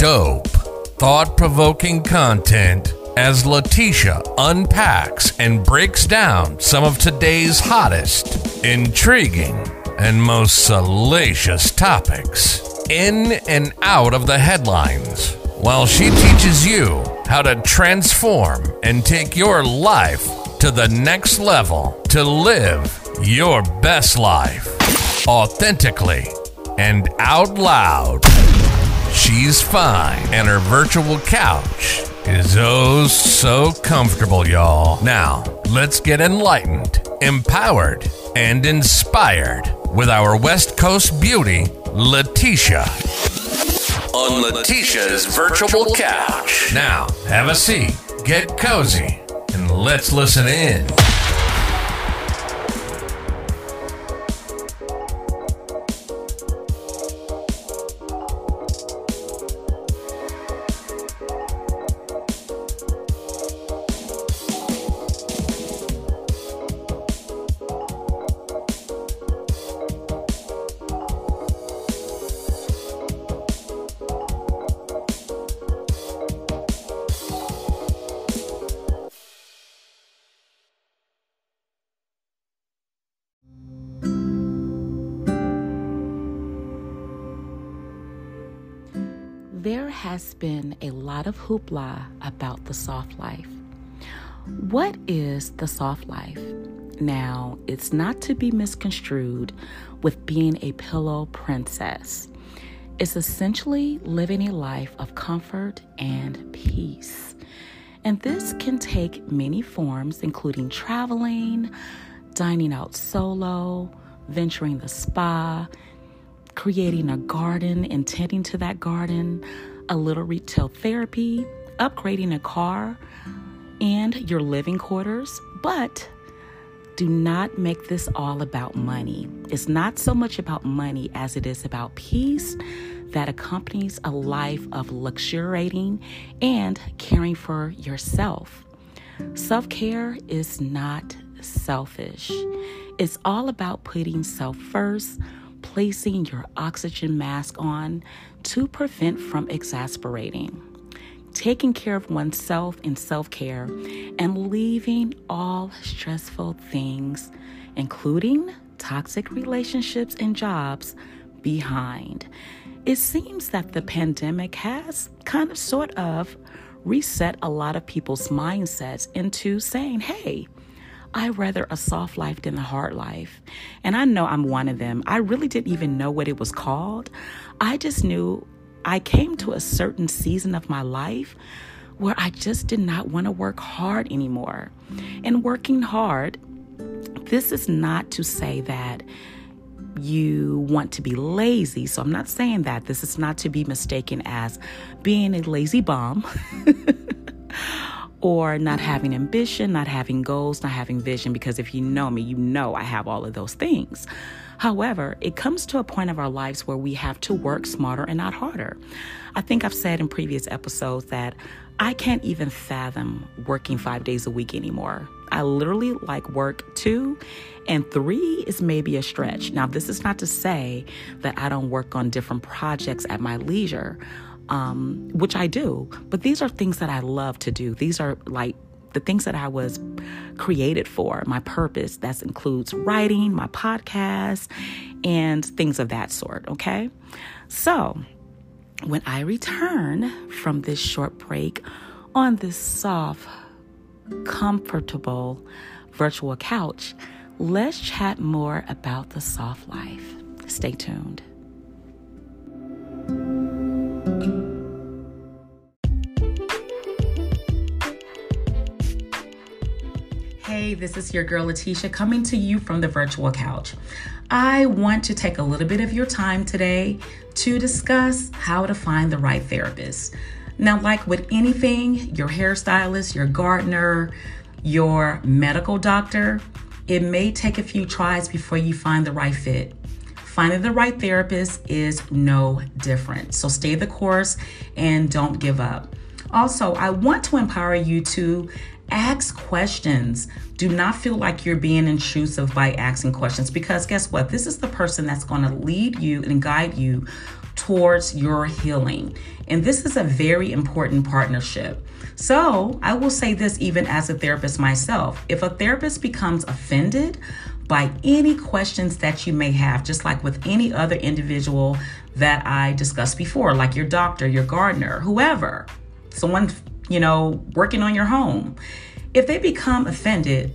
dope, thought provoking content as Leticia unpacks and breaks down some of today's hottest, intriguing, and most salacious topics in and out of the headlines while she teaches you how to transform and take your life to the next level to live your best life authentically and out loud. She's fine, and her virtual couch is oh so comfortable, y'all. Now, let's get enlightened, empowered, and inspired with our West Coast beauty, Leticia. On Leticia's virtual couch. Now, have a seat, get cozy, and let's listen in. A lot of hoopla about the soft life. What is the soft life? Now, it's not to be misconstrued with being a pillow princess. It's essentially living a life of comfort and peace. And this can take many forms, including traveling, dining out solo, venturing the spa, creating a garden and tending to that garden, a little retail therapy, upgrading a car, and your living quarters. But do not make this all about money. It's not so much about money as it is about peace that accompanies a life of luxuriating and caring for yourself. Self care is not selfish, it's all about putting self first placing your oxygen mask on to prevent from exasperating, taking care of oneself in self care, and leaving all stressful things, including toxic relationships and jobs, behind. It seems that the pandemic has kind of sort of reset a lot of people's mindsets into saying, hey, I rather a soft life than a hard life. And I know I'm one of them. I really didn't even know what it was called. I just knew I came to a certain season of my life where I just did not want to work hard anymore. And working hard, this is not to say that you want to be lazy. So I'm not saying that. This is not to be mistaken as being a lazy bum. or not having ambition, not having goals, not having vision, because if you know me, you know I have all of those things. However, it comes to a point of our lives where we have to work smarter and not harder. I think I've said in previous episodes that I can't even fathom working five days a week anymore. I literally like work two, and three is maybe a stretch. Now, this is not to say that I don't work on different projects at my leisure um, which I do. But these are things that I love to do. These are like the things that I was created for, my purpose. That includes writing, my podcast, and things of that sort. Okay. So when I return from this short break on this soft, comfortable virtual couch, let's chat more about the soft life. Stay tuned. This is your girl Leticia coming to you from the virtual couch. I want to take a little bit of your time today to discuss how to find the right therapist. Now, like with anything, your hairstylist, your gardener, your medical doctor, it may take a few tries before you find the right fit. Finding the right therapist is no different. So stay the course and don't give up. Also, I want to empower you to ask questions. Do not feel like you're being intrusive by asking questions because guess what? This is the person that's going to lead you and guide you towards your healing. And this is a very important partnership. So, I will say this even as a therapist myself if a therapist becomes offended by any questions that you may have, just like with any other individual that I discussed before, like your doctor, your gardener, whoever, someone, you know, working on your home. If they become offended,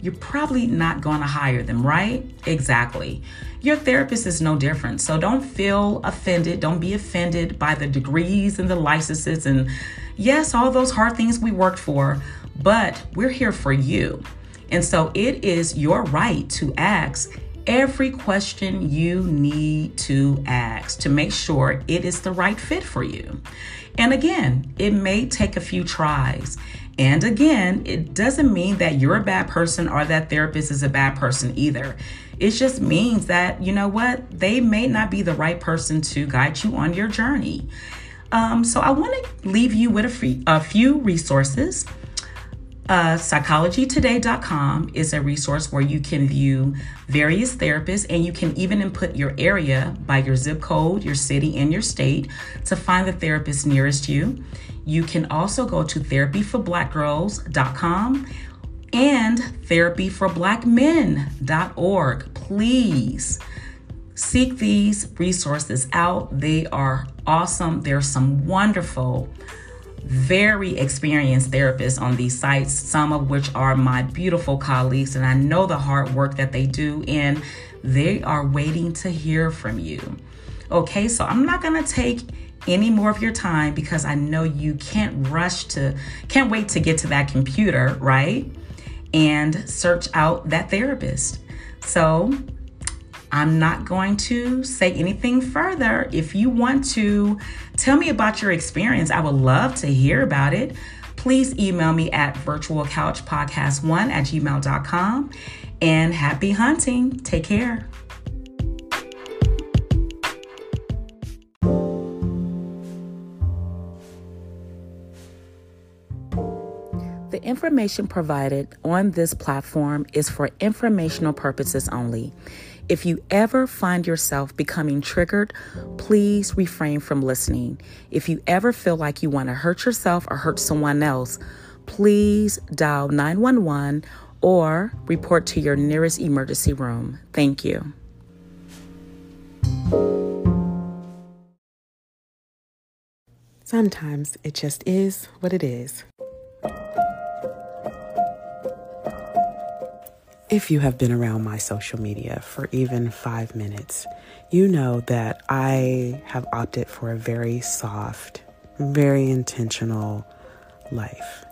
you're probably not going to hire them, right? Exactly. Your therapist is no different. So don't feel offended. Don't be offended by the degrees and the licenses and, yes, all those hard things we worked for, but we're here for you. And so it is your right to ask every question you need to ask to make sure it is the right fit for you. And again, it may take a few tries. And again, it doesn't mean that you're a bad person or that therapist is a bad person either. It just means that, you know what, they may not be the right person to guide you on your journey. Um, so I want to leave you with a, free, a few resources. Uh, psychologytoday.com is a resource where you can view various therapists and you can even input your area by your zip code, your city, and your state to find the therapist nearest you. You can also go to therapyforblackgirls.com and therapyforblackmen.org. Please seek these resources out. They are awesome. There's some wonderful very experienced therapists on these sites, some of which are my beautiful colleagues, and I know the hard work that they do, and they are waiting to hear from you. Okay, so I'm not gonna take any more of your time because I know you can't rush to, can't wait to get to that computer, right? And search out that therapist. So I'm not going to say anything further. If you want to tell me about your experience, I would love to hear about it. Please email me at virtualcouchpodcast1 at gmail.com. And happy hunting. Take care. The information provided on this platform is for informational purposes only. If you ever find yourself becoming triggered, please refrain from listening. If you ever feel like you want to hurt yourself or hurt someone else, please dial 911 or report to your nearest emergency room. Thank you. Sometimes it just is what it is. If you have been around my social media for even five minutes, you know that I have opted for a very soft, very intentional life.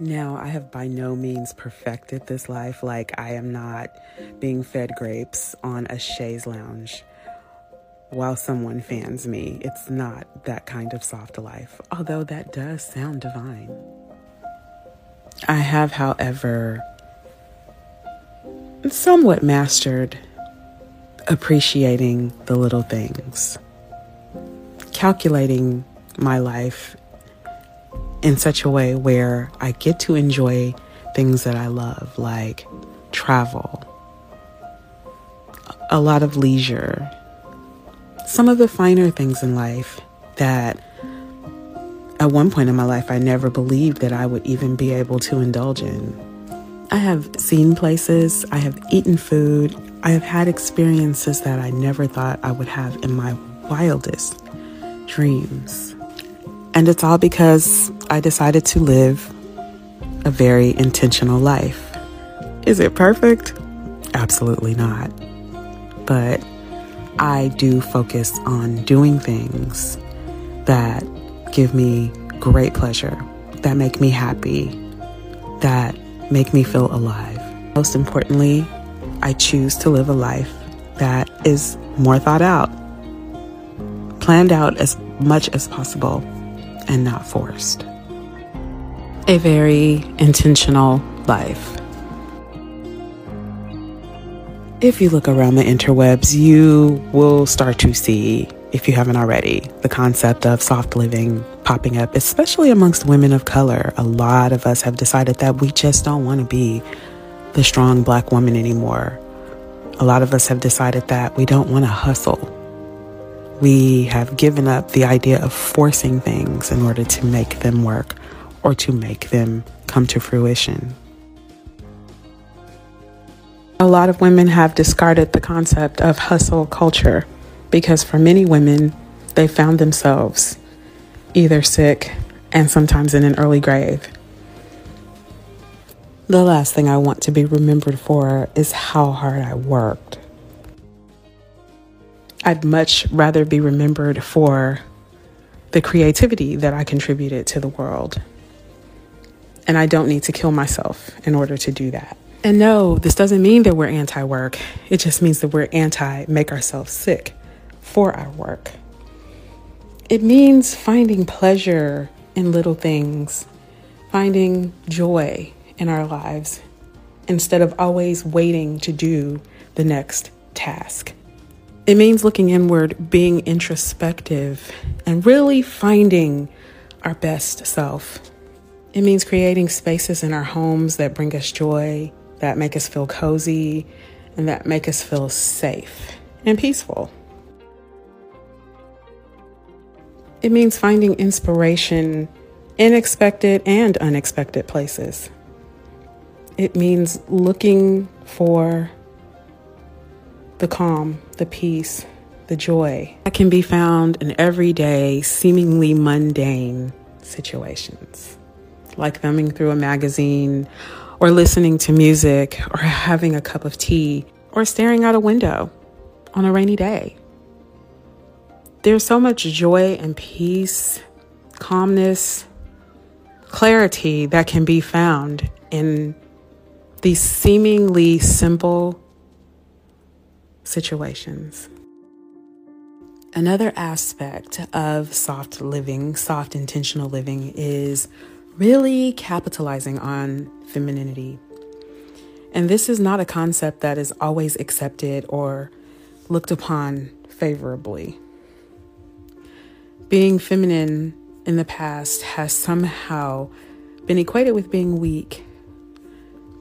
Now, I have by no means perfected this life. Like, I am not being fed grapes on a chaise lounge while someone fans me. It's not that kind of soft life, although that does sound divine. I have, however, somewhat mastered appreciating the little things, calculating my life in such a way where I get to enjoy things that I love, like travel, a lot of leisure, some of the finer things in life that at one point in my life I never believed that I would even be able to indulge in. I have seen places, I have eaten food, I have had experiences that I never thought I would have in my wildest dreams. And it's all because I decided to live a very intentional life. Is it perfect? Absolutely not. But I do focus on doing things that give me great pleasure, that make me happy, that make me feel alive. Most importantly, I choose to live a life that is more thought out, planned out as much as possible, and not forced. A very intentional life. If you look around the interwebs, you will start to see, if you haven't already, the concept of soft living popping up, especially amongst women of color. A lot of us have decided that we just don't want to be the strong black woman anymore. A lot of us have decided that we don't want to hustle. We have given up the idea of forcing things in order to make them work or to make them come to fruition. A lot of women have discarded the concept of hustle culture because for many women, they found themselves either sick and sometimes in an early grave. The last thing I want to be remembered for is how hard I worked. I'd much rather be remembered for the creativity that I contributed to the world. And I don't need to kill myself in order to do that. And no, this doesn't mean that we're anti work. It just means that we're anti make ourselves sick for our work. It means finding pleasure in little things, finding joy in our lives instead of always waiting to do the next task. It means looking inward, being introspective, and really finding our best self. It means creating spaces in our homes that bring us joy, that make us feel cozy, and that make us feel safe and peaceful. It means finding inspiration in expected and unexpected places. It means looking for the calm, the peace, the joy that can be found in everyday, seemingly mundane situations, like thumbing through a magazine, or listening to music, or having a cup of tea, or staring out a window on a rainy day. There's so much joy and peace, calmness, clarity that can be found in these seemingly simple situations. Another aspect of soft living, soft intentional living, is really capitalizing on femininity. And this is not a concept that is always accepted or looked upon favorably. Being feminine in the past has somehow been equated with being weak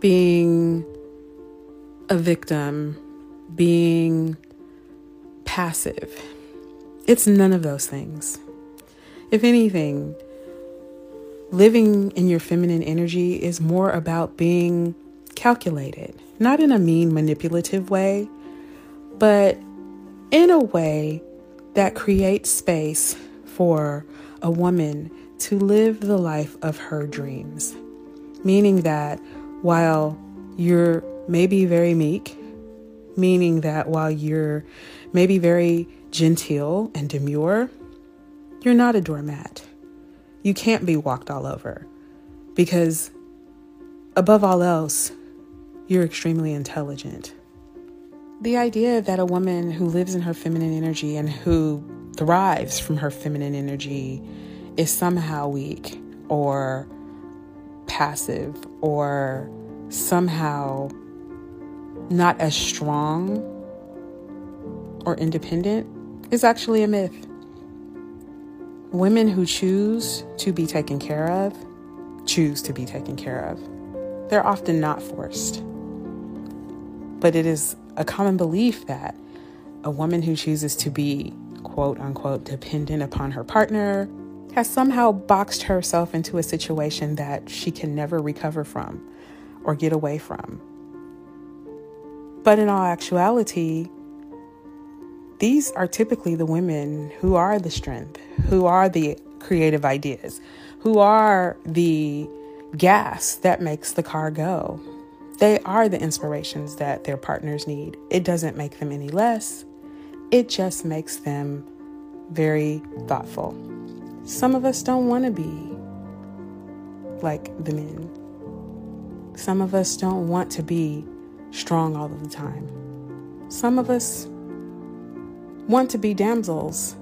being a victim, being passive. It's none of those things. If anything, living in your feminine energy is more about being calculated, not in a mean, manipulative way, but in a way that creates space for a woman to live the life of her dreams. Meaning that while you're maybe very meek, meaning that while you're maybe very genteel and demure, you're not a doormat. You can't be walked all over because, above all else, you're extremely intelligent. The idea that a woman who lives in her feminine energy and who thrives from her feminine energy is somehow weak or passive or somehow not as strong or independent is actually a myth. Women who choose to be taken care of choose to be taken care of. They're often not forced. But it is a common belief that a woman who chooses to be quote unquote dependent upon her partner has somehow boxed herself into a situation that she can never recover from or get away from. But in all actuality, these are typically the women who are the strength, who are the creative ideas, who are the gas that makes the car go. They are the inspirations that their partners need. It doesn't make them any less, it just makes them very thoughtful. Some of us don't want to be like the men. Some of us don't want to be strong all of the time. Some of us want to be damsels,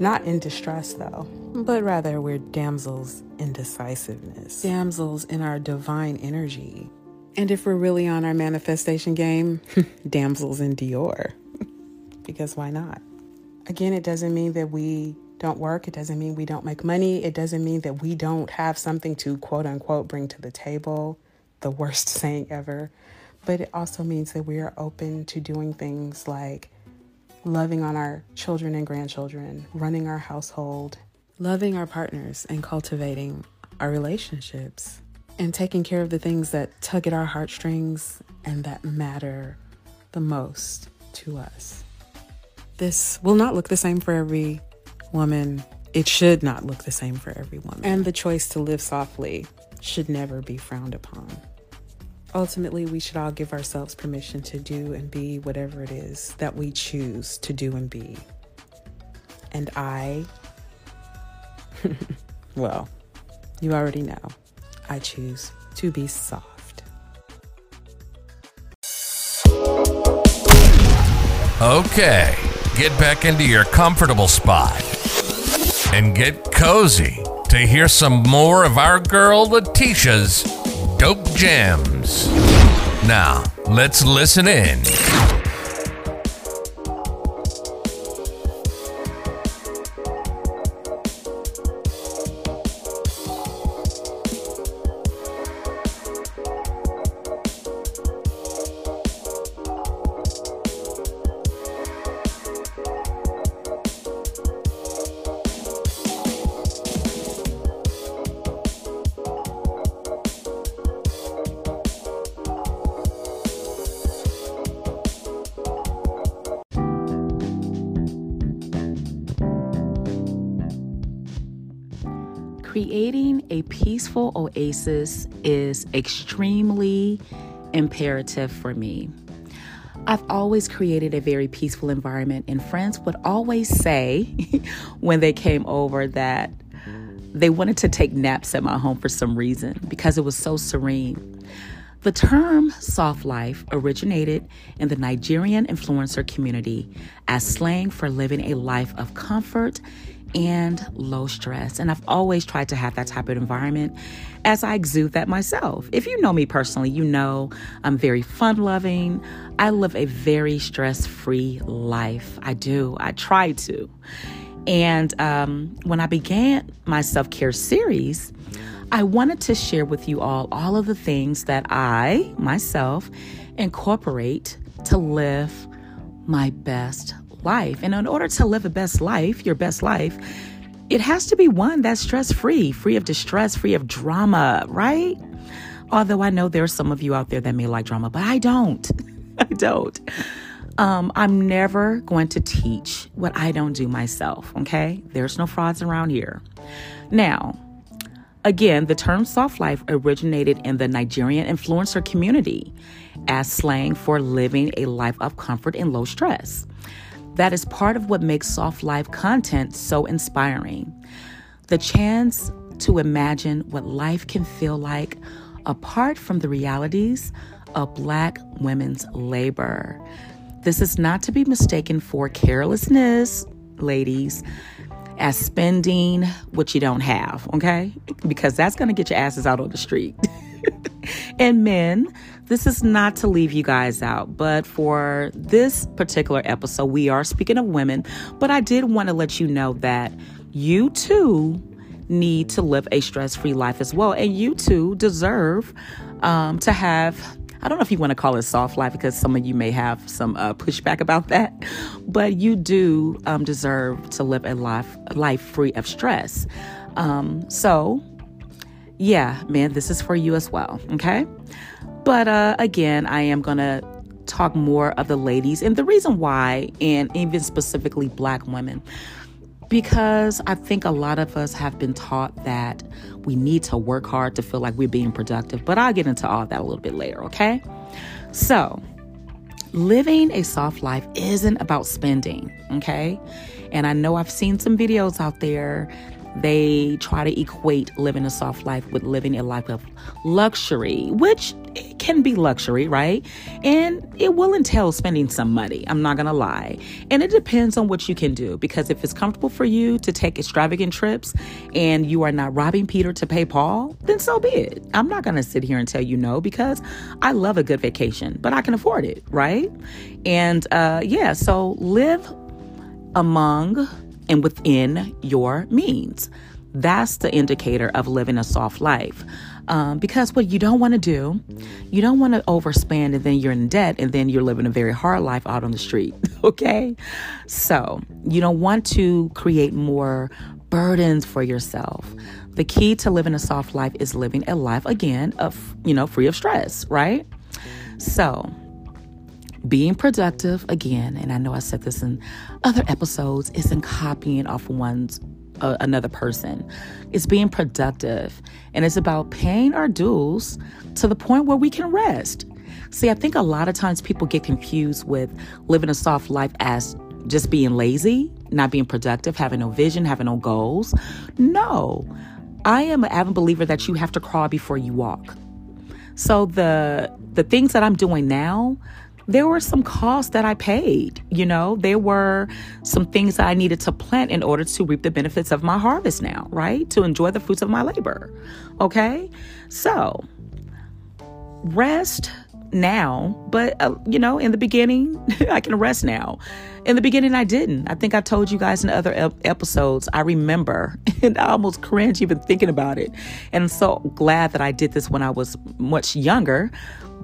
not in distress though, but rather we're damsels in decisiveness, damsels in our divine energy. And if we're really on our manifestation game, damsels in Dior. Because why not? Again, it doesn't mean that we don't work. It doesn't mean we don't make money. It doesn't mean that we don't have something to quote unquote bring to the table. The worst saying ever. But it also means that we are open to doing things like loving on our children and grandchildren, running our household, loving our partners, and cultivating our relationships, and taking care of the things that tug at our heartstrings and that matter the most to us. This will not look the same for every woman. It should not look the same for every woman. And the choice to live softly should never be frowned upon. Ultimately, we should all give ourselves permission to do and be whatever it is that we choose to do and be. And I, well, you already know, I choose to be soft. Okay, get back into your comfortable spot and get cozy to hear some more of our girl Leticia's dope jams. Now, let's listen in. Creating a peaceful oasis is extremely imperative for me. I've always created a very peaceful environment, and friends would always say when they came over that they wanted to take naps at my home for some reason because it was so serene. The term soft life originated in the Nigerian influencer community as slang for living a life of comfort and low stress. And I've always tried to have that type of environment as I exude that myself. If you know me personally, you know I'm very fun loving. I live a very stress free life. I do, I try to. And um, when I began my self care series, I wanted to share with you all all of the things that I myself incorporate to live my best life. And in order to live a best life, your best life, it has to be one that's stress free, free of distress, free of drama, right? Although I know there are some of you out there that may like drama, but I don't. I don't. Um, I'm never going to teach what I don't do myself, okay? There's no frauds around here. Now, again, the term soft life originated in the Nigerian influencer community as slang for living a life of comfort and low stress. That is part of what makes soft life content so inspiring. The chance to imagine what life can feel like apart from the realities of Black women's labor. This is not to be mistaken for carelessness, ladies, as spending what you don't have, okay? Because that's gonna get your asses out on the street. and men, this is not to leave you guys out, but for this particular episode, we are speaking of women. But I did want to let you know that you too need to live a stress free life as well. And you too deserve um, to have. I don't know if you want to call it soft life because some of you may have some uh, pushback about that, but you do um, deserve to live a life life free of stress. Um, so, yeah, man, this is for you as well. Okay. But uh, again, I am going to talk more of the ladies and the reason why, and even specifically black women. Because I think a lot of us have been taught that we need to work hard to feel like we're being productive. But I'll get into all that a little bit later, okay? So, living a soft life isn't about spending, okay? And I know I've seen some videos out there they try to equate living a soft life with living a life of luxury, which can be luxury, right? And it will entail spending some money. I'm not to lie. And it depends on what you can do because if it's comfortable for you to take extravagant trips and you are not robbing Peter to pay Paul, then so be it. I'm not to sit here and tell you no because I love a good vacation, but I can afford it, right? And uh, yeah, so live among and within your means. That's the indicator of living a soft life. Um, because what you don't want to do, you don't want to overspend and then you're in debt and then you're living a very hard life out on the street. Okay. So you don't want to create more burdens for yourself. The key to living a soft life is living a life again of, you know, free of stress, right? So being productive again, and I know I said this in other episodes, isn't copying off one's uh, another person. It's being productive and it's about paying our dues to the point where we can rest. See, I think a lot of times people get confused with living a soft life as just being lazy, not being productive, having no vision, having no goals. No, I am an avid believer that you have to crawl before you walk. So the the things that I'm doing now, there were some costs that I paid. You know, there were some things that I needed to plant in order to reap the benefits of my harvest now, right? To enjoy the fruits of my labor. Okay? So, rest now, but uh, you know, in the beginning, I can rest now. In the beginning, I didn't. I think I told you guys in other ep- episodes. I remember, and I almost cringe even thinking about it. And I'm so glad that I did this when I was much younger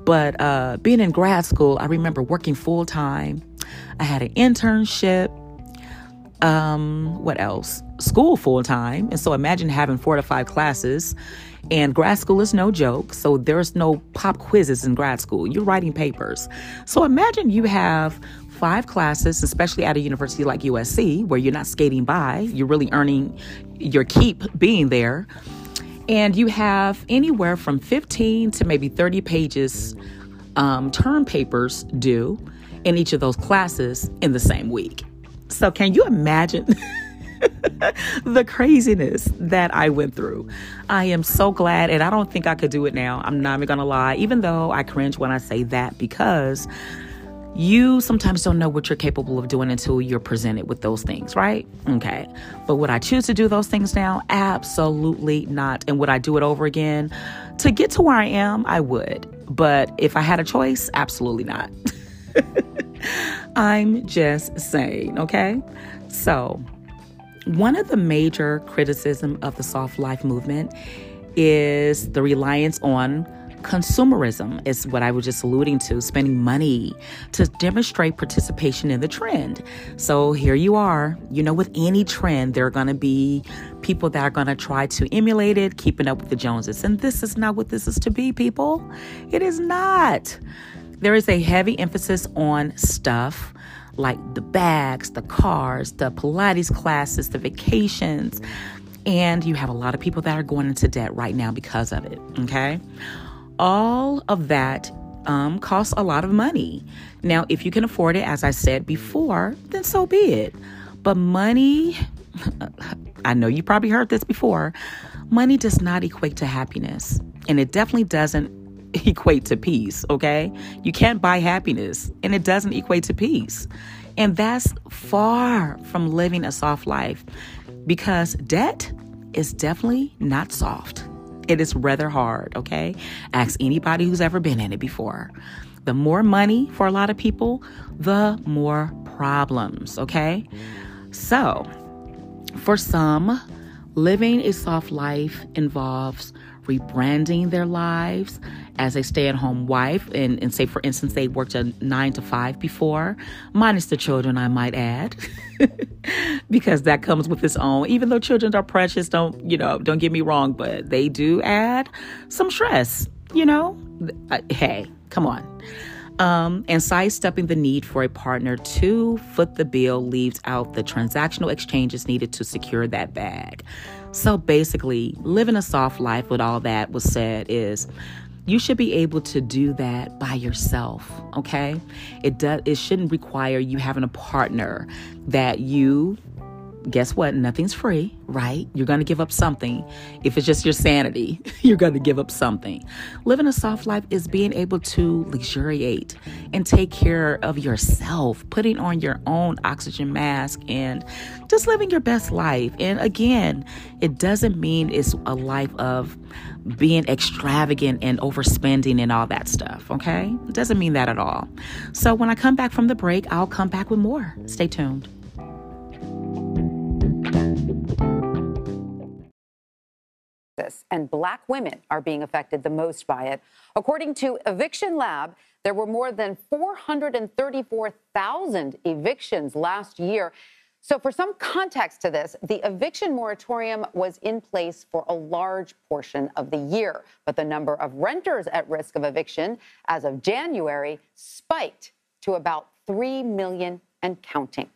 but uh, being in grad school, I remember working full time. I had an internship. Um, what else? School full time. And so imagine having four to five classes. And grad school is no joke. So there's no pop quizzes in grad school. You're writing papers. So imagine you have five classes, especially at a university like USC, where you're not skating by, you're really earning your keep being there. And you have anywhere from 15 to maybe 30 pages um, term papers due in each of those classes in the same week. So, can you imagine? the craziness that I went through. I am so glad, and I don't think I could do it now. I'm not even gonna lie, even though I cringe when I say that because you sometimes don't know what you're capable of doing until you're presented with those things, right? Okay. But would I choose to do those things now? Absolutely not. And would I do it over again? To get to where I am, I would. But if I had a choice, absolutely not. I'm just saying, okay? So, one of the major criticism of the soft life movement is the reliance on Consumerism is what I was just alluding to, spending money to demonstrate participation in the trend. So here you are. You know, with any trend, there are going to be people that are going to try to emulate it, keeping up with the Joneses. And this is not what this is to be, people. It is not. There is a heavy emphasis on stuff like the bags, the cars, the Pilates classes, the vacations. And you have a lot of people that are going into debt right now because of it. Okay all of that um, costs a lot of money. Now, if you can afford it, as I said before, then so be it. But money, I know you probably heard this before, money does not equate to happiness. And it definitely doesn't equate to peace, okay? You can't buy happiness, and it doesn't equate to peace. And that's far from living a soft life because debt is definitely not soft. It is rather hard, okay? Ask anybody who's ever been in it before. The more money for a lot of people, the more problems, okay? So, for some, living a soft life involves rebranding their lives as a stay at home wife. And, and say, for instance, they worked a nine to five before, minus the children, I might add, because that comes with its own. Even though children are precious, don't, you know, don't get me wrong, but they do add some stress, you know? Uh, hey, come on. Um, and sidestepping the need for a partner to foot the bill leaves out the transactional exchanges needed to secure that bag. So basically, living a soft life with all that was said is you should be able to do that by yourself, okay? It does it shouldn't require you having a partner that you guess what? Nothing's free, right? You're going to give up something. If it's just your sanity, you're going to give up something. Living a soft life is being able to luxuriate and take care of yourself, putting on your own oxygen mask and just living your best life. And again, it doesn't mean it's a life of being extravagant and overspending and all that stuff, okay? It doesn't mean that at all. So when I come back from the break, I'll come back with more. Stay tuned. And black women are being affected the most by it. According to Eviction Lab, there were more than 434,000 evictions last year. So, for some context to this, the eviction moratorium was in place for a large portion of the year, but the number of renters at risk of eviction as of January spiked to about 3 million and counting.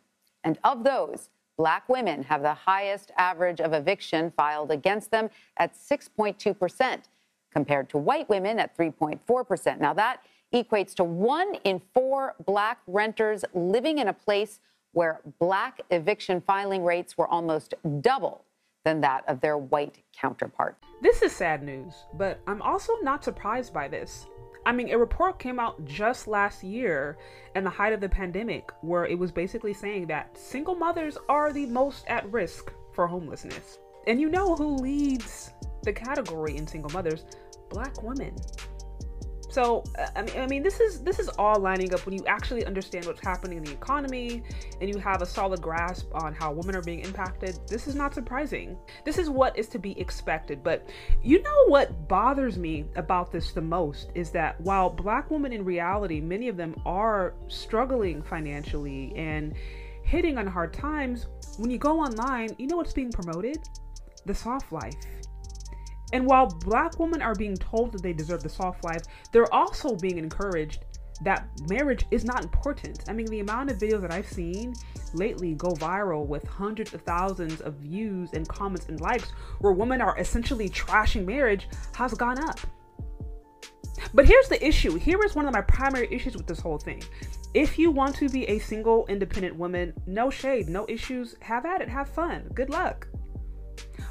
And of those, Black women have the highest average of eviction filed against them at 6.2%, compared to white women at 3.4%. Now, that equates to one in four black renters living in a place where black eviction filing rates were almost double than that of their white counterpart. This is sad news, but I'm also not surprised by this. I mean, a report came out just last year in the height of the pandemic where it was basically saying that single mothers are the most at risk for homelessness. And you know who leads the category in single mothers? Black women. So uh, I mean, I mean, this is this is all lining up when you actually understand what's happening in the economy, and you have a solid grasp on how women are being impacted. This is not surprising. This is what is to be expected. But you know what bothers me about this the most is that while Black women in reality, many of them are struggling financially and hitting on hard times. When you go online, you know what's being promoted? The soft life and while black women are being told that they deserve the soft life, they're also being encouraged that marriage is not important. I mean, the amount of videos that I've seen lately go viral with hundreds of thousands of views and comments and likes where women are essentially trashing marriage has gone up. But here's the issue. Here is one of my primary issues with this whole thing. If you want to be a single, independent woman, no shade, no issues, have at it, have fun, good luck.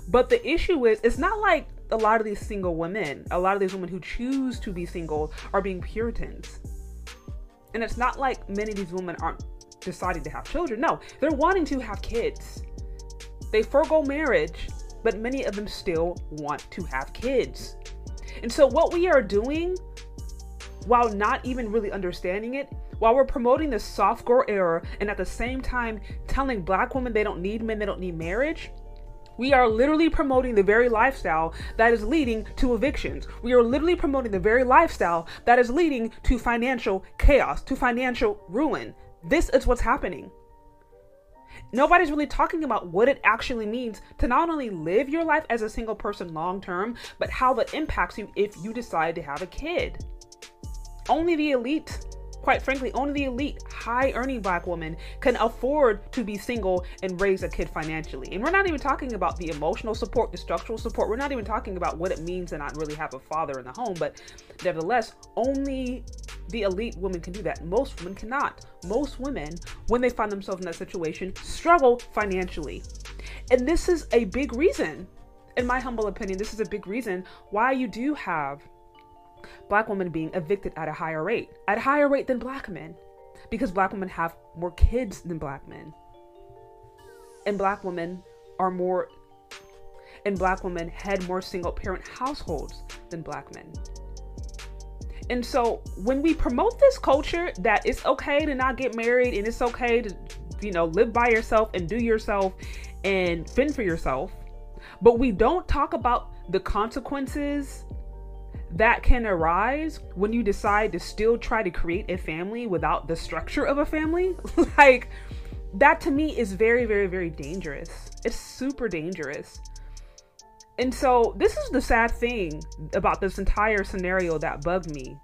But the issue is, it's not like a lot of these single women, a lot of these women who choose to be single, are being Puritans. And it's not like many of these women aren't deciding to have children. No, they're wanting to have kids. They forego marriage, but many of them still want to have kids. And so, what we are doing, while not even really understanding it, while we're promoting this soft girl era and at the same time telling black women they don't need men, they don't need marriage, we are literally promoting the very lifestyle that is leading to evictions. We are literally promoting the very lifestyle that is leading to financial chaos, to financial ruin. This is what's happening. Nobody's really talking about what it actually means to not only live your life as a single person long term, but how that impacts you if you decide to have a kid. Only the elite Quite frankly, only the elite, high earning black woman can afford to be single and raise a kid financially. And we're not even talking about the emotional support, the structural support. We're not even talking about what it means to not really have a father in the home. But nevertheless, only the elite women can do that. Most women cannot. Most women, when they find themselves in that situation, struggle financially. And this is a big reason, in my humble opinion, this is a big reason why you do have black women being evicted at a higher rate, at a higher rate than black men, because black women have more kids than black men. And black women are more, and black women had more single parent households than black men. And so when we promote this culture that it's okay to not get married and it's okay to, you know, live by yourself and do yourself and fend for yourself, but we don't talk about the consequences that can arise when you decide to still try to create a family without the structure of a family. like, that to me is very, very, very dangerous. It's super dangerous. And so, this is the sad thing about this entire scenario that bugged me.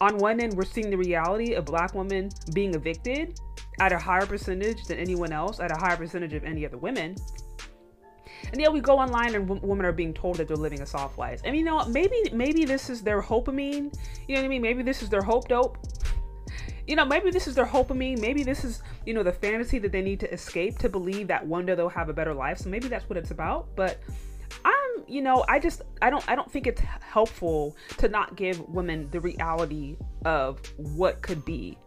On one end, we're seeing the reality of black women being evicted at a higher percentage than anyone else, at a higher percentage of any other women. And yeah, we go online and w- women are being told that they're living a soft life. And you know, maybe maybe this is their hopamine. You know what I mean? Maybe this is their hope dope. you know, maybe this is their me. Maybe this is, you know, the fantasy that they need to escape to believe that one day they'll have a better life. So maybe that's what it's about. But I'm, you know, I just I don't I don't think it's helpful to not give women the reality of what could be.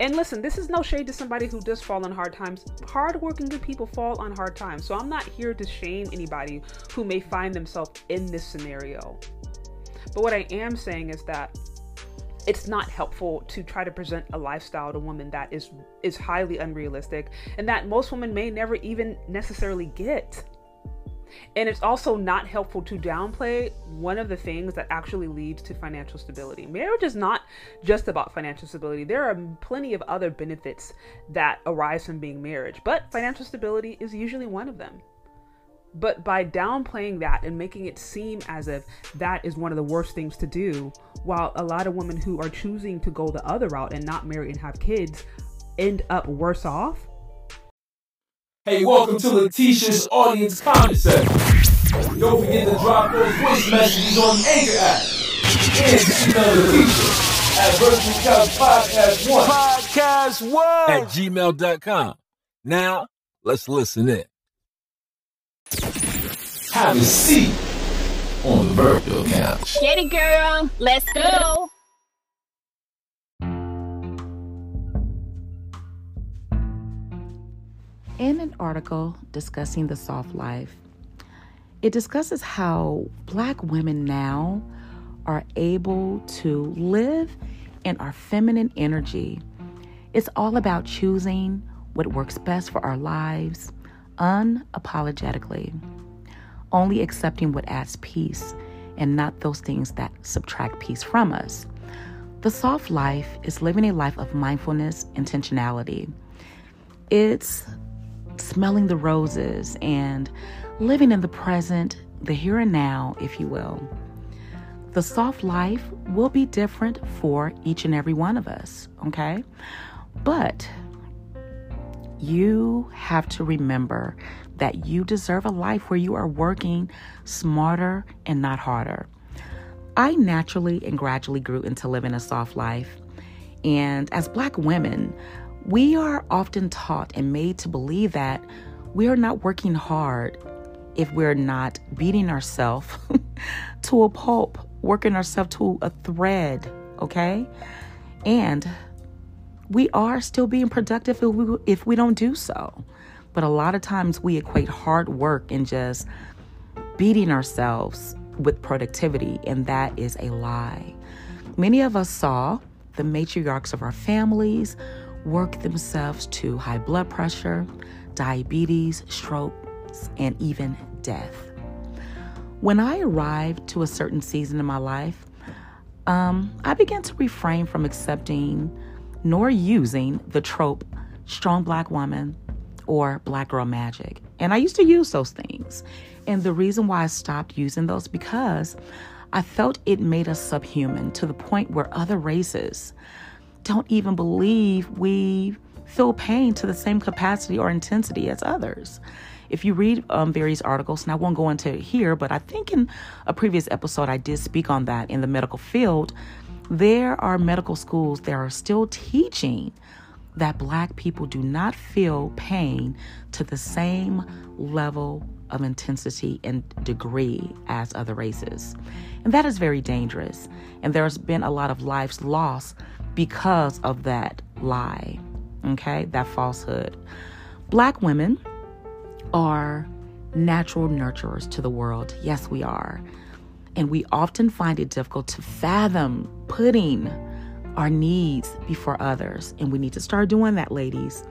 And listen, this is no shade to somebody who does fall on hard times. Hardworking good people fall on hard times. So I'm not here to shame anybody who may find themselves in this scenario. But what I am saying is that it's not helpful to try to present a lifestyle to women that is is highly unrealistic and that most women may never even necessarily get. And it's also not helpful to downplay one of the things that actually leads to financial stability. Marriage is not just about financial stability. There are plenty of other benefits that arise from being married, but financial stability is usually one of them. But by downplaying that and making it seem as if that is one of the worst things to do, while a lot of women who are choosing to go the other route and not marry and have kids end up worse off. Hey, welcome to Leticia's Audience Comment Section. Don't forget to drop those voice messages on Anchor app. And email Letitia at Virtual Couch Podcast 1. Podcast 1 at gmail.com. Now, let's listen in. Have a seat on the virtual couch. Get it, girl. Let's go. In an article discussing the soft life, it discusses how black women now are able to live in our feminine energy. It's all about choosing what works best for our lives unapologetically, only accepting what adds peace and not those things that subtract peace from us. The soft life is living a life of mindfulness, intentionality. It's smelling the roses and living in the present, the here and now, if you will. The soft life will be different for each and every one of us, okay? But you have to remember that you deserve a life where you are working smarter and not harder. I naturally and gradually grew into living a soft life. And as Black women, we are often taught and made to believe that we are not working hard if we're not beating ourselves to a pulp, working ourselves to a thread, okay? And we are still being productive if we, if we don't do so. But a lot of times we equate hard work and just beating ourselves with productivity, and that is a lie. Many of us saw the matriarchs of our families work themselves to high blood pressure, diabetes, strokes, and even death. When I arrived to a certain season in my life, um, I began to refrain from accepting nor using the trope strong black woman or black girl magic. And I used to use those things. And the reason why I stopped using those because I felt it made us subhuman to the point where other races don't even believe we feel pain to the same capacity or intensity as others. If you read um, various articles, and I won't go into it here, but I think in a previous episode I did speak on that in the medical field. There are medical schools that are still teaching that black people do not feel pain to the same level of intensity and degree as other races. And that is very dangerous. And there's been a lot of lives lost because of that lie, okay, that falsehood. Black women are natural nurturers to the world. Yes, we are. And we often find it difficult to fathom putting our needs before others. And we need to start doing that, ladies.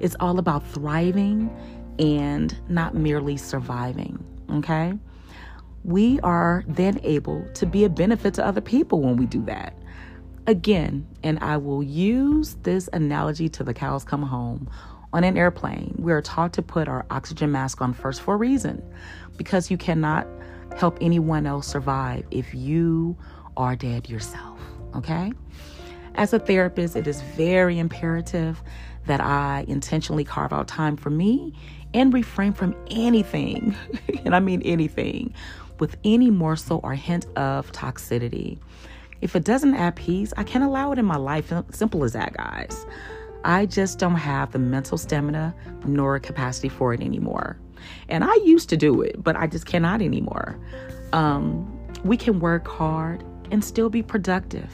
It's all about thriving and not merely surviving, okay? We are then able to be a benefit to other people when we do that. Again, and I will use this analogy to the cows come home. On an airplane, we are taught to put our oxygen mask on first for a reason because you cannot help anyone else survive if you are dead yourself. Okay? As a therapist, it is very imperative that I intentionally carve out time for me and refrain from anything, and I mean anything, with any morsel or hint of toxicity. If it doesn't add peace, I can't allow it in my life. Simple as that, guys. I just don't have the mental stamina nor capacity for it anymore. And I used to do it, but I just cannot anymore. Um, we can work hard and still be productive.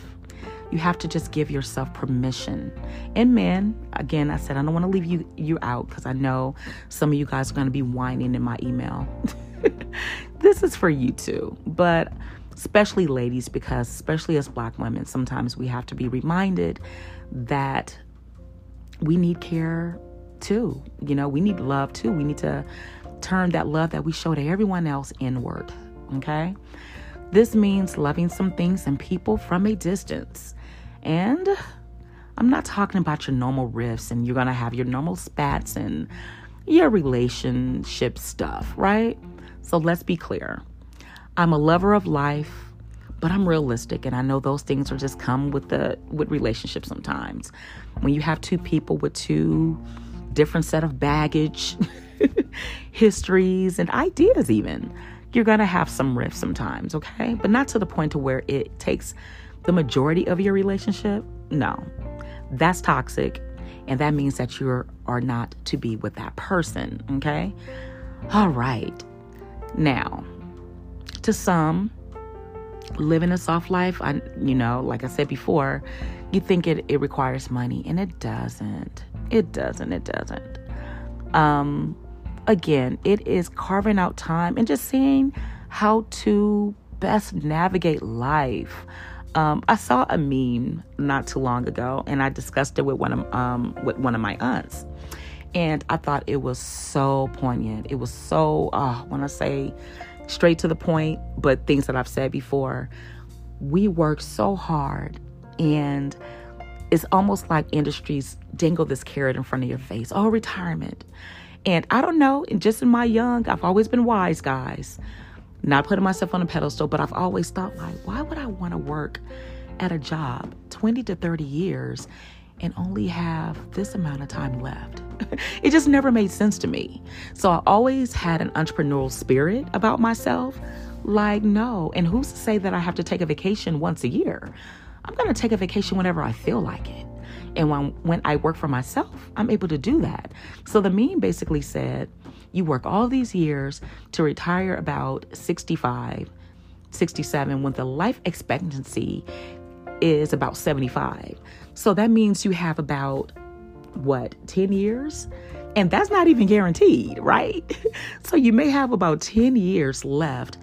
You have to just give yourself permission. And men, again, I said I don't want to leave you you out because I know some of you guys are going to be whining in my email. this is for you too, but especially ladies because especially as black women, sometimes we have to be reminded that we need care too. You know, we need love too. We need to turn that love that we show to everyone else inward. Okay? This means loving some things and people from a distance. And I'm not talking about your normal rifts and you're going to have your normal spats and your relationship stuff, right? So let's be clear. I'm a lover of life, but I'm realistic and I know those things are just come with the with relationships sometimes. When you have two people with two different set of baggage, histories and ideas even, you're going to have some rifts sometimes, okay? But not to the point to where it takes the majority of your relationship. No. That's toxic and that means that you are not to be with that person, okay? All right. Now, to some, living a soft life, I, you know, like I said before, you think it, it requires money, and it doesn't. It doesn't. It doesn't. Um, again, it is carving out time and just seeing how to best navigate life. Um, I saw a meme not too long ago, and I discussed it with one of um, with one of my aunts, and I thought it was so poignant. It was so uh, I say straight to the point, but things that I've said before. We work so hard, and it's almost like industries dangle this carrot in front of your face. Oh, retirement. And I don't know, and just in my young, I've always been wise, guys. Not putting myself on a pedestal, but I've always thought, like, why would I want to work at a job 20 to 30 years and only have this amount of time left? it just never made sense to me. So I always had an entrepreneurial spirit about myself. Like, no. And who's to say that I have to take a vacation once a year? I'm going to take a vacation whenever I feel like it. And when, when I work for myself, I'm able to do that. So the meme basically said, you work all these years to retire about 65, 67, when the life expectancy is about 75. So that means you have about what, 10 years? And that's not even guaranteed, right? so you may have about 10 years left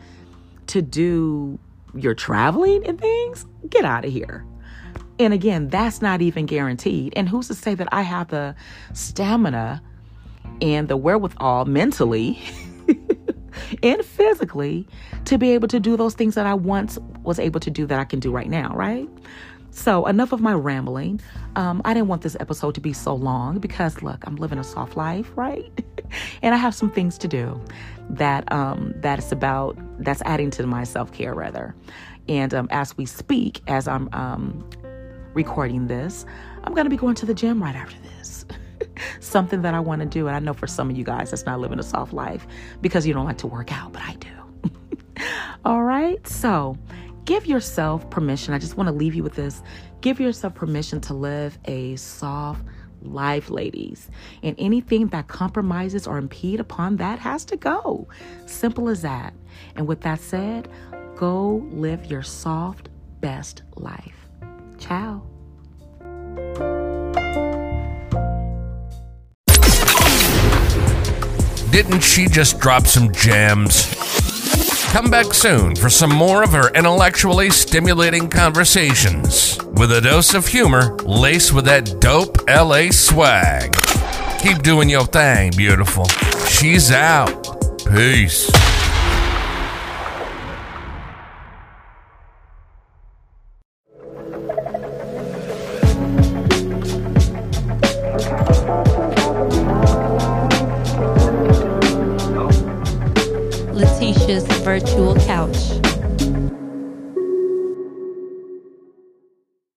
to do your traveling and things. Get out of here. And again, that's not even guaranteed. And who's to say that I have the stamina and the wherewithal mentally and physically to be able to do those things that I once was able to do that I can do right now, right? So, enough of my rambling. Um, I didn't want this episode to be so long because, look, I'm living a soft life, right? and I have some things to do that um, that's about that's adding to my self care, rather. And um, as we speak, as I'm um, recording this, I'm going to be going to the gym right after this. Something that I want to do, and I know for some of you guys, that's not living a soft life because you don't like to work out, but I do. All right, so give yourself permission. I just want to leave you with this. Give yourself permission to live a soft life, ladies. And anything that compromises or impede upon that has to go. Simple as that. And with that said, go live your soft, best life. Ciao. Didn't she just drop some gems? Come back soon for some more of her intellectually stimulating conversations with a dose of humor laced with that dope LA swag. Keep doing your thing, beautiful. She's out. Peace.